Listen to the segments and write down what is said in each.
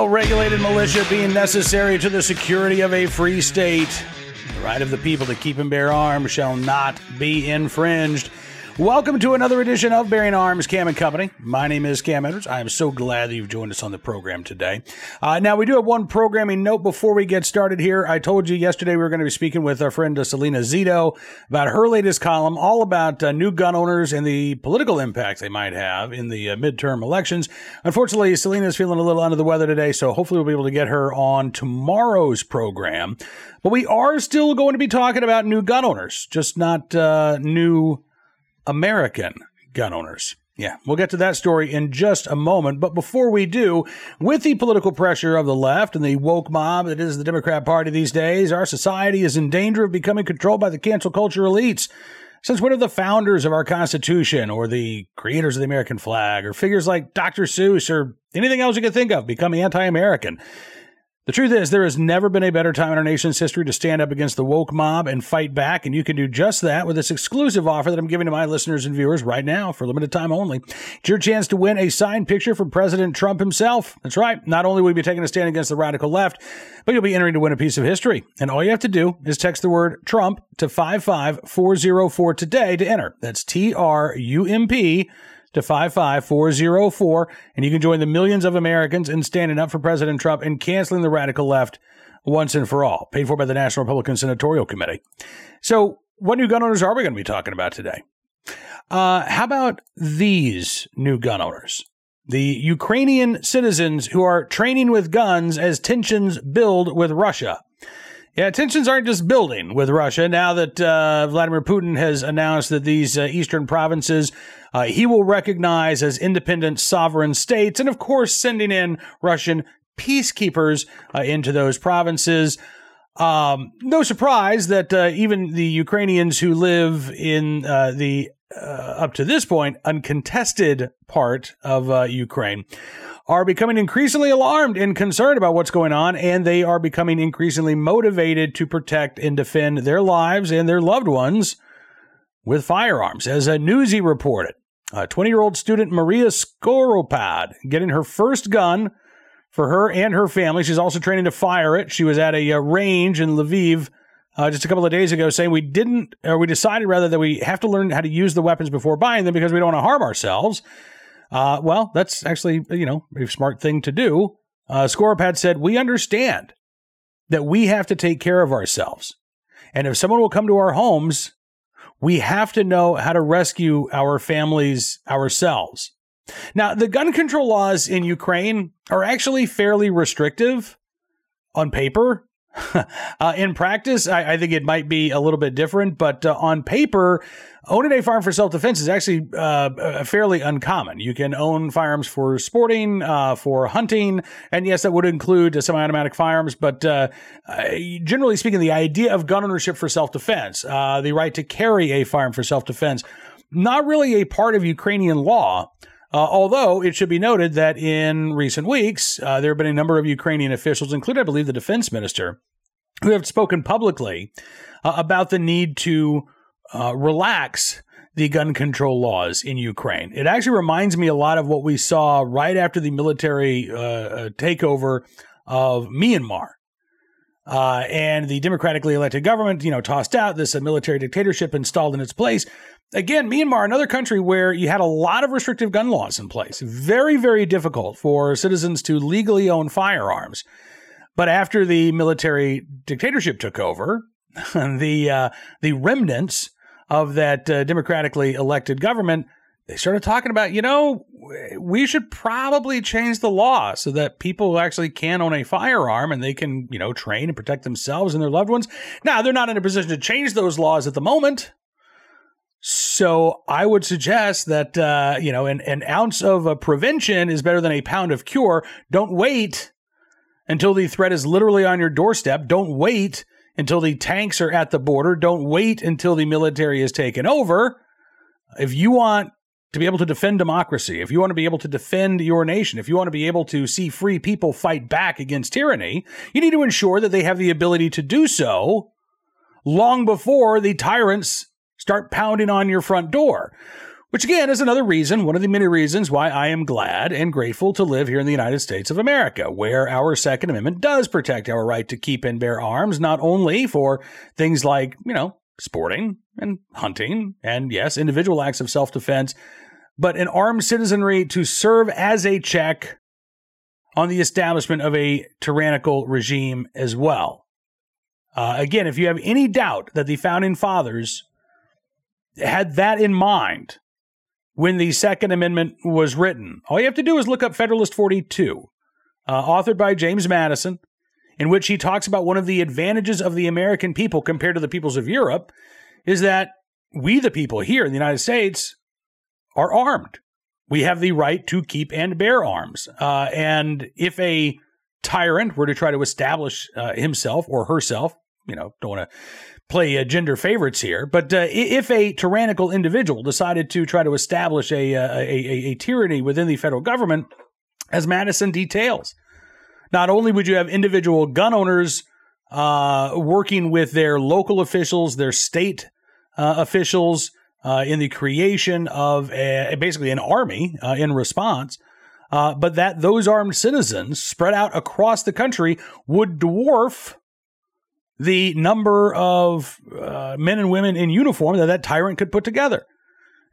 well regulated militia being necessary to the security of a free state. The right of the people to keep and bear arms shall not be infringed. Welcome to another edition of Bearing Arms Cam and Company. My name is Cam Edwards. I am so glad that you've joined us on the program today. Uh, now, we do have one programming note before we get started here. I told you yesterday we were going to be speaking with our friend uh, Salena Zito about her latest column, all about uh, new gun owners and the political impact they might have in the uh, midterm elections. Unfortunately, Salena is feeling a little under the weather today, so hopefully we'll be able to get her on tomorrow's program. But we are still going to be talking about new gun owners, just not uh, new American gun owners. Yeah, we'll get to that story in just a moment. But before we do, with the political pressure of the left and the woke mob that is the Democrat Party these days, our society is in danger of becoming controlled by the cancel culture elites. Since when have the founders of our Constitution or the creators of the American flag or figures like Dr. Seuss or anything else you could think of become anti American? The truth is, there has never been a better time in our nation's history to stand up against the woke mob and fight back, and you can do just that with this exclusive offer that I'm giving to my listeners and viewers right now for limited time only. It's your chance to win a signed picture from President Trump himself. That's right. Not only will you be taking a stand against the radical left, but you'll be entering to win a piece of history. And all you have to do is text the word Trump to 55404 today to enter. That's T R U M P to 55404, and you can join the millions of Americans in standing up for President Trump and canceling the radical left once and for all, paid for by the National Republican Senatorial Committee. So, what new gun owners are we going to be talking about today? Uh, how about these new gun owners? The Ukrainian citizens who are training with guns as tensions build with Russia. Yeah, tensions aren't just building with Russia now that uh, Vladimir Putin has announced that these uh, eastern provinces uh, he will recognize as independent sovereign states, and of course, sending in Russian peacekeepers uh, into those provinces. Um, no surprise that uh, even the Ukrainians who live in uh, the up to this point uncontested part of Ukraine are becoming increasingly alarmed and concerned about what's going on, and they are becoming increasingly motivated to protect and defend their lives and their loved ones with firearms. As a Newsy reported, 20 year old student, Maria Skoropad, getting her first gun for her and her family. She's also training to fire it. She was at a, uh, range in Lviv uh, just a couple of days ago saying we didn't, or we decided rather that we have to learn how to use the weapons before buying them because we don't want to harm ourselves. Uh, well, that's actually, you know, a smart thing to do. Uh, Skoropad said, We understand that we have to take care of ourselves. And if someone will come to our homes, we have to know how to rescue our families ourselves. Now, the gun control laws in Ukraine are actually fairly restrictive on paper. uh, in practice, I, I, think it might be a little bit different, but uh, on paper, owning a firearm for self defense is actually uh, fairly uncommon. You can own firearms for sporting, uh, for hunting, and yes, that would include semi automatic firearms, but uh, generally speaking, the idea of gun ownership for self defense, uh, the right to carry a firearm for self defense, not really a part of Ukrainian law. Uh, although it should be noted that in recent weeks, uh, there have been a number of Ukrainian officials, including, I believe, the defense minister, who have spoken publicly uh, about the need to uh, relax the gun control laws in Ukraine. It actually reminds me a lot of what we saw right after the military uh, uh, takeover of Myanmar. and the democratically elected government, you know, tossed out this military dictatorship installed in its place again, Myanmar, another country where you had a lot of restrictive gun laws in place. Very, very difficult for citizens to legally own firearms. But after the military dictatorship took over, the uh, the remnants of that uh, democratically elected government, they started talking about, you know, we should probably change the law so that people actually can own a firearm and they can, you know, train and protect themselves and their loved ones. Now, they're not in a position to change those laws at the moment. So I would suggest that uh, you know an, an ounce of uh, prevention is better than a pound of cure. Don't wait until the threat is literally on your doorstep. Don't wait until the tanks are at the border. Don't wait until the military is taken over. If you want to be able to defend democracy, if you want to be able to defend your nation, if you want to be able to see free people fight back against tyranny, you need to ensure that they have the ability to do so long before the tyrants start pounding on your front door. Which again is another reason, one of the many reasons why I am glad and grateful to live here in the United States of America, where our Second Amendment does protect our right to keep and bear arms, not only for things like, you know, sporting and hunting, and yes, individual acts of self defense, but an armed citizenry to serve as a check on the establishment of a tyrannical regime as well. Uh, again, if you have any doubt that the founding fathers had that in mind when the Second Amendment was written. All you have to do is look up Federalist 42, uh, authored by James Madison, in which he talks about one of the advantages of the American people compared to the peoples of Europe is that we, the people here in the United States, are armed. We have the right to keep and bear arms. Uh, and if a tyrant were to try to establish uh, himself or herself, you know, don't want to play uh, gender favorites here, but uh, if a tyrannical individual decided to try to establish a, uh, a, a, a tyranny within the federal government, as Madison details, not only would you have individual gun owners uh, working with their local officials, their state uh, officials in the creation of a, basically an army in response, but that those armed citizens spread out across the country would dwarf the number of uh, men and women in uniform that that tyrant could put together.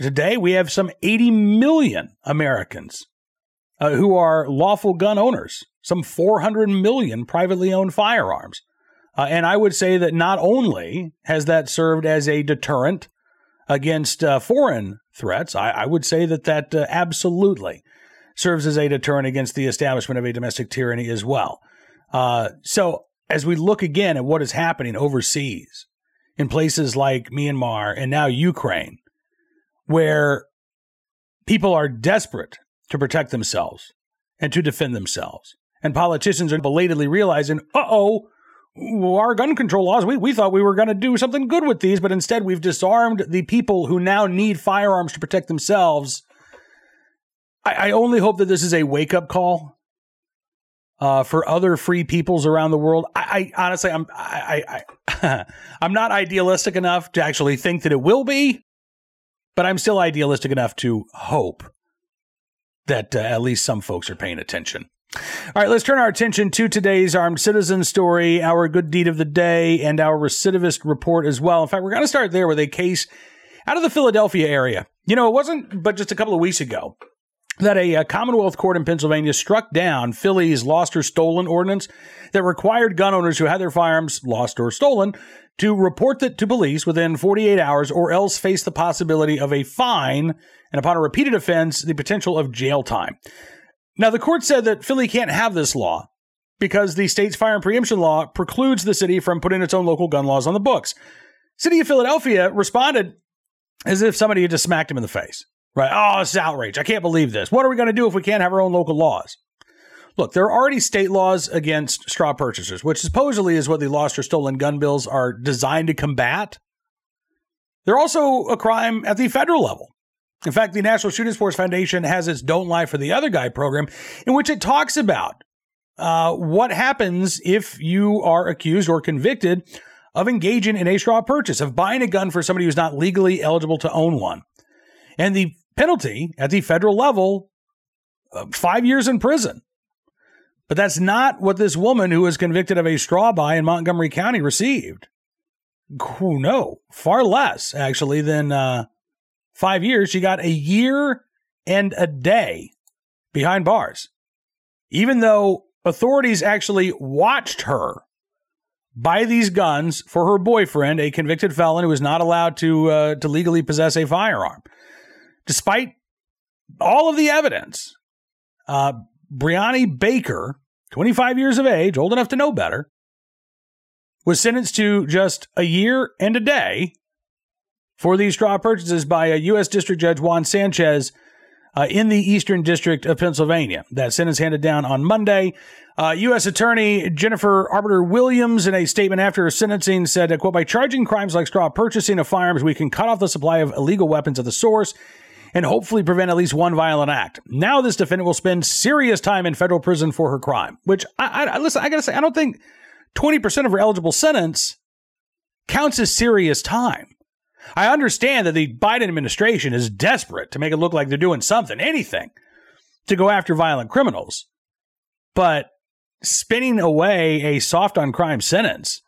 Today, we have some 80 million Americans uh, who are lawful gun owners, some 400 million privately owned firearms. Uh, and I would say that not only has that served as a deterrent against uh, foreign threats, I, I, would say that that uh, absolutely serves as a deterrent against the establishment of a domestic tyranny as well. Uh, so as we look again at what is happening overseas in places like Myanmar and now Ukraine, where people are desperate to protect themselves and to defend themselves. And politicians are belatedly realizing, uh oh, our gun control laws, we, we thought we were going to do something good with these, but instead we've disarmed the people who now need firearms to protect themselves. I, I only hope that this is a wake up call uh, for other free peoples around the world. I, I honestly, I'm I, I, I'm not idealistic enough to actually think that it will be, but I'm still idealistic enough to hope that uh, at least some folks are paying attention. All right, let's turn our attention to today's armed citizen story, our good deed of the day, and our recidivist report as well. In fact, we're going to start there with a case out of the Philadelphia area. You know, it wasn't but just a couple of weeks ago that a, a, Commonwealth court in Pennsylvania struck down Philly's lost or stolen ordinance that required gun owners who had their firearms lost or stolen to report that to police within 48 hours or else face the possibility of a fine and upon a repeated offense, the potential of jail time. Now, the court said that Philly can't have this law because the state's firearm preemption law precludes the city from putting its own local gun laws on the books. City of Philadelphia responded as if somebody had just smacked him in the face. Right. Oh, this is outrage. I can't believe this. What are we going to do if we can't have our own local laws? Look, there are already state laws against straw purchasers, which supposedly is what the lost or stolen gun bills are designed to combat. They're also a crime at the federal level. In fact, the National Shooting Sports Foundation has its Don't Lie for the Other Guy program, in which it talks about uh, what happens if you are accused or convicted of engaging in a straw purchase, of buying a gun for somebody who's not legally eligible to own one. And the penalty at the federal level uh, five years in prison. But that's not what this woman who was convicted of a straw buy in Montgomery County received. No, far less actually than uh, five years. She got a year and a day behind bars, even though authorities actually watched her buy these guns for her boyfriend, a convicted felon who was not allowed to uh, to legally possess a firearm despite all of the evidence, uh, Brianna Baker, 25 years of age, old enough to know better, was sentenced to just a year and a day for these straw purchases by a U.S. District Judge Juan Sanchez uh, in the Eastern District of Pennsylvania. That sentence handed down on Monday. Uh, U.S. Attorney Jennifer Arbittier Williams, in a statement after her sentencing, said, "quote By charging crimes like straw purchasing of firearms, we can cut off the supply of illegal weapons at the source and hopefully prevent at least one violent act. Now this defendant will spend serious time in federal prison for her crime, which I, I listen, I gotta say, I don't think 20% of her eligible sentence counts as serious time. I understand that the Biden administration is desperate to make it look like they're doing something, anything, to go after violent criminals. But spinning away a soft on crime sentence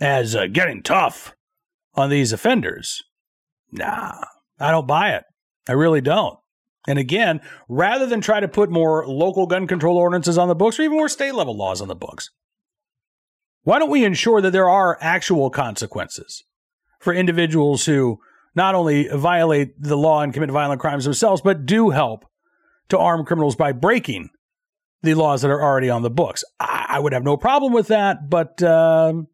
as uh, getting tough on these offenders, nah, I don't buy it. I really don't. And again, rather than try to put more local gun control ordinances on the books or even more state level laws on the books, why don't we ensure that there are actual consequences for individuals who not only violate the law and commit violent crimes themselves, but do help to arm criminals by breaking the laws that are already on the books? I, I would have no problem with that, but um,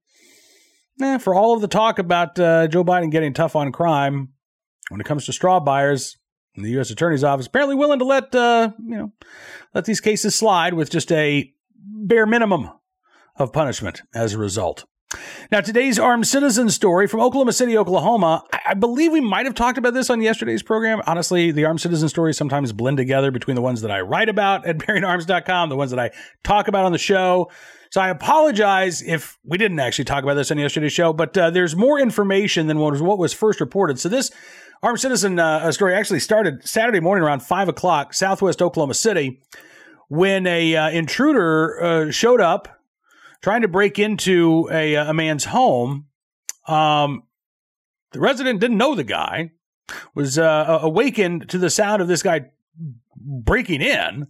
eh, for all of the talk about uh, Joe Biden getting tough on crime, when it comes to straw buyers, the U.S. Attorney's Office apparently willing to let uh, you know let these cases slide with just a bare minimum of punishment as a result. Now, today's armed citizen story from Oklahoma City, Oklahoma. I believe we might have talked about this on yesterday's program. Honestly, the armed citizen stories sometimes blend together between the ones that I write about at BearingArms.com, the ones that I talk about on the show. So I apologize if we didn't actually talk about this on yesterday's show, but uh, there's more information than what was, what was first reported. So this armed citizen uh, story actually started Saturday morning around five o'clock, Southwest Oklahoma City, when a uh, intruder uh, showed up trying to break into a, a man's home. Um, the resident didn't know the guy, was uh, awakened to the sound of this guy breaking in.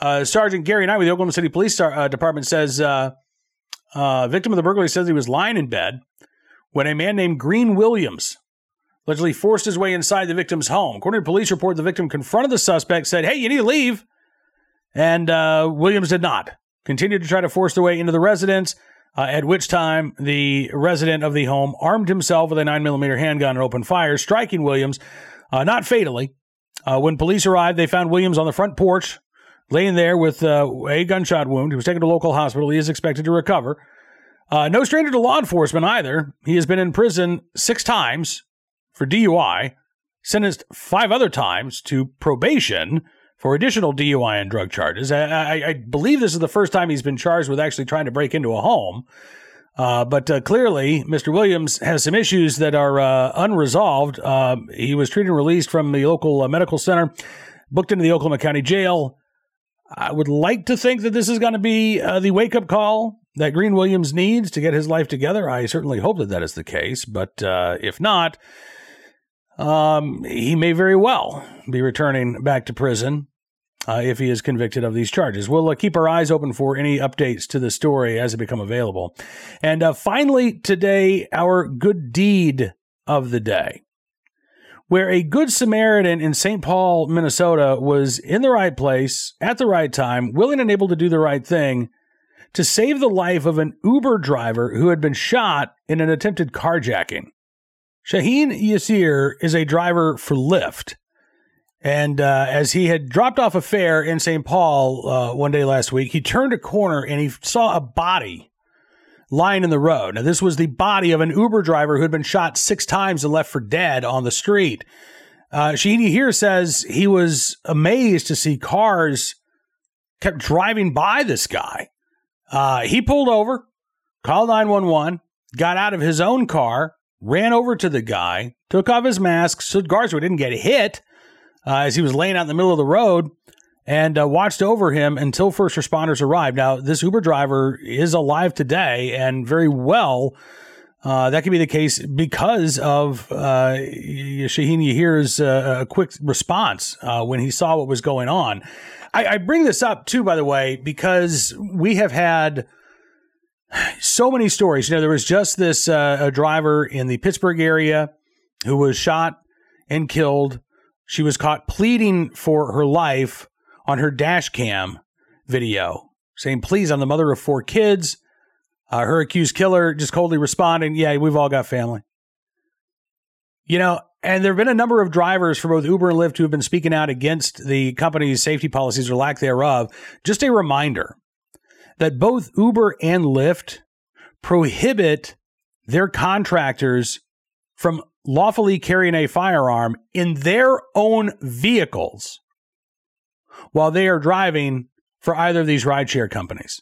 Uh, Sergeant Gary Knight with the Oklahoma City Police uh, Department says uh, uh, victim of the burglary says he was lying in bed when a man named Green Williams allegedly forced his way inside the victim's home. According to police report, the victim confronted the suspect, said, "Hey, you need to leave," and uh, Williams did not continued to try to force their way into the residence. Uh, at which time the resident of the home armed himself with a 9mm handgun and opened fire, striking Williams, uh, not fatally. Uh, when police arrived, they found Williams on the front porch, laying there with uh, a gunshot wound. He was taken to local hospital. He is expected to recover. Uh, no stranger to law enforcement either. He has been in prison six times for DUI, sentenced five other times to probation for additional DUI and drug charges. I, I, I, believe this is the first time he's been charged with actually trying to break into a home. Uh, but uh, clearly, Mr. Williams has some issues that are uh, unresolved. Uh, he was treated and released from the local uh, medical center, booked into the Oklahoma County Jail. I would like to think that this is going to be uh, the wake up call that Green Williams needs to get his life together. I certainly hope that that is the case. But if not, um, he may very well be returning back to prison uh, if he is convicted of these charges. We'll uh, keep our eyes open for any updates to the story as it become available. And uh, finally, today, our good deed of the day, where a good Samaritan in St. Paul, Minnesota, was in the right place at the right time, willing and able to do the right thing to save the life of an Uber driver who had been shot in an attempted carjacking. Shaheen Yasir is a driver for Lyft. And uh, as he had dropped off a fare in St. Paul uh, one day last week, he turned a corner and he saw a body lying in the road. Now, this was the body of an Uber driver who had been shot six times and left for dead on the street. Uh, Shaheen here says he was amazed to see cars kept driving by this guy. Uh, he pulled over, called 911, got out of his own car, ran over to the guy, took off his mask so Garza didn't get hit uh, as he was laying out in the middle of the road and uh, watched over him until first responders arrived. Now, this Uber driver is alive today and very well. Uh, that could be the case because of uh, Shaheen Yahir's uh, quick response uh, when he saw what was going on. I, I, bring this up too, by the way, because we have had so many stories. You know, there was just this uh, a driver in the Pittsburgh area who was shot and killed. She was caught pleading for her life on her dash cam video, saying, Please, I'm the mother of four kids. Uh, her accused killer just coldly responding, Yeah, we've all got family. You know, and there have been a number of drivers for both Uber and Lyft who have been speaking out against the company's safety policies or lack thereof. Just a reminder that both Uber and Lyft prohibit their contractors from lawfully carrying a firearm in their own vehicles while they are driving for either of these rideshare companies.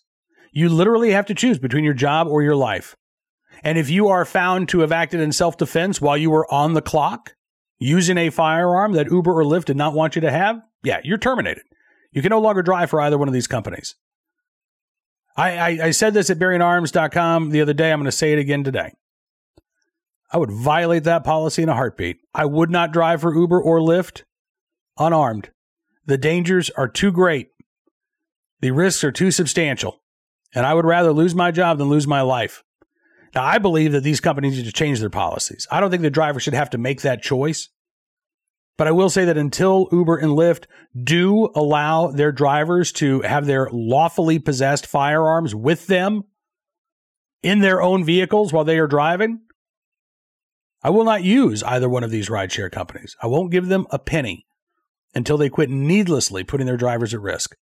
You literally have to choose between your job or your life. And if you are found to have acted in self defense while you were on the clock using a firearm that Uber or Lyft did not want you to have, yeah, you're terminated. You can no longer drive for either one of these companies. I, I, I said this at bearingarms.com the other day. I'm going to say it again today. I would violate that policy in a heartbeat. I would not drive for Uber or Lyft unarmed. The dangers are too great. The risks are too substantial. And I would rather lose my job than lose my life. Now, I believe that these companies need to change their policies. I don't think the driver should have to make that choice. But I will say that until Uber and Lyft do allow their drivers to have their lawfully possessed firearms with them in their own vehicles while they are driving, I will not use either one of these rideshare companies. I won't give them a penny until they quit needlessly putting their drivers at risk.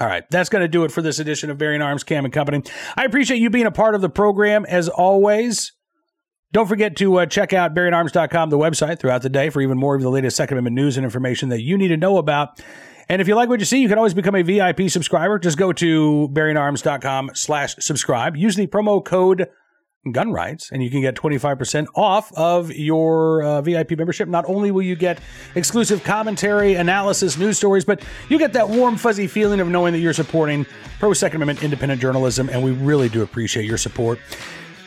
All right, that's going to do it for this edition of Bearing Arms Cam and Company. I appreciate you being a part of the program as always. Don't forget to uh, check out bearingarms.com, the website, throughout the day for even more of the latest Second Amendment news and information that you need to know about. And if you like what you see, you can always become a VIP subscriber. Just go to bearingarms.com slash subscribe. Use the promo code gun rights and you can get 25% off of your uh, VIP membership. Not only will you get exclusive commentary, analysis, news stories, but you get that warm, fuzzy feeling of knowing that you're supporting pro Second Amendment independent journalism, and we really do appreciate your support.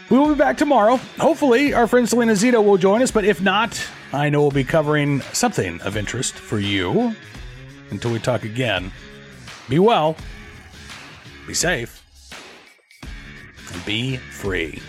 We will be back tomorrow. Hopefully, our friend Salena Zito will join us, but if not, I know we'll be covering something of interest for you. Until we talk again, be well, be safe, and be free.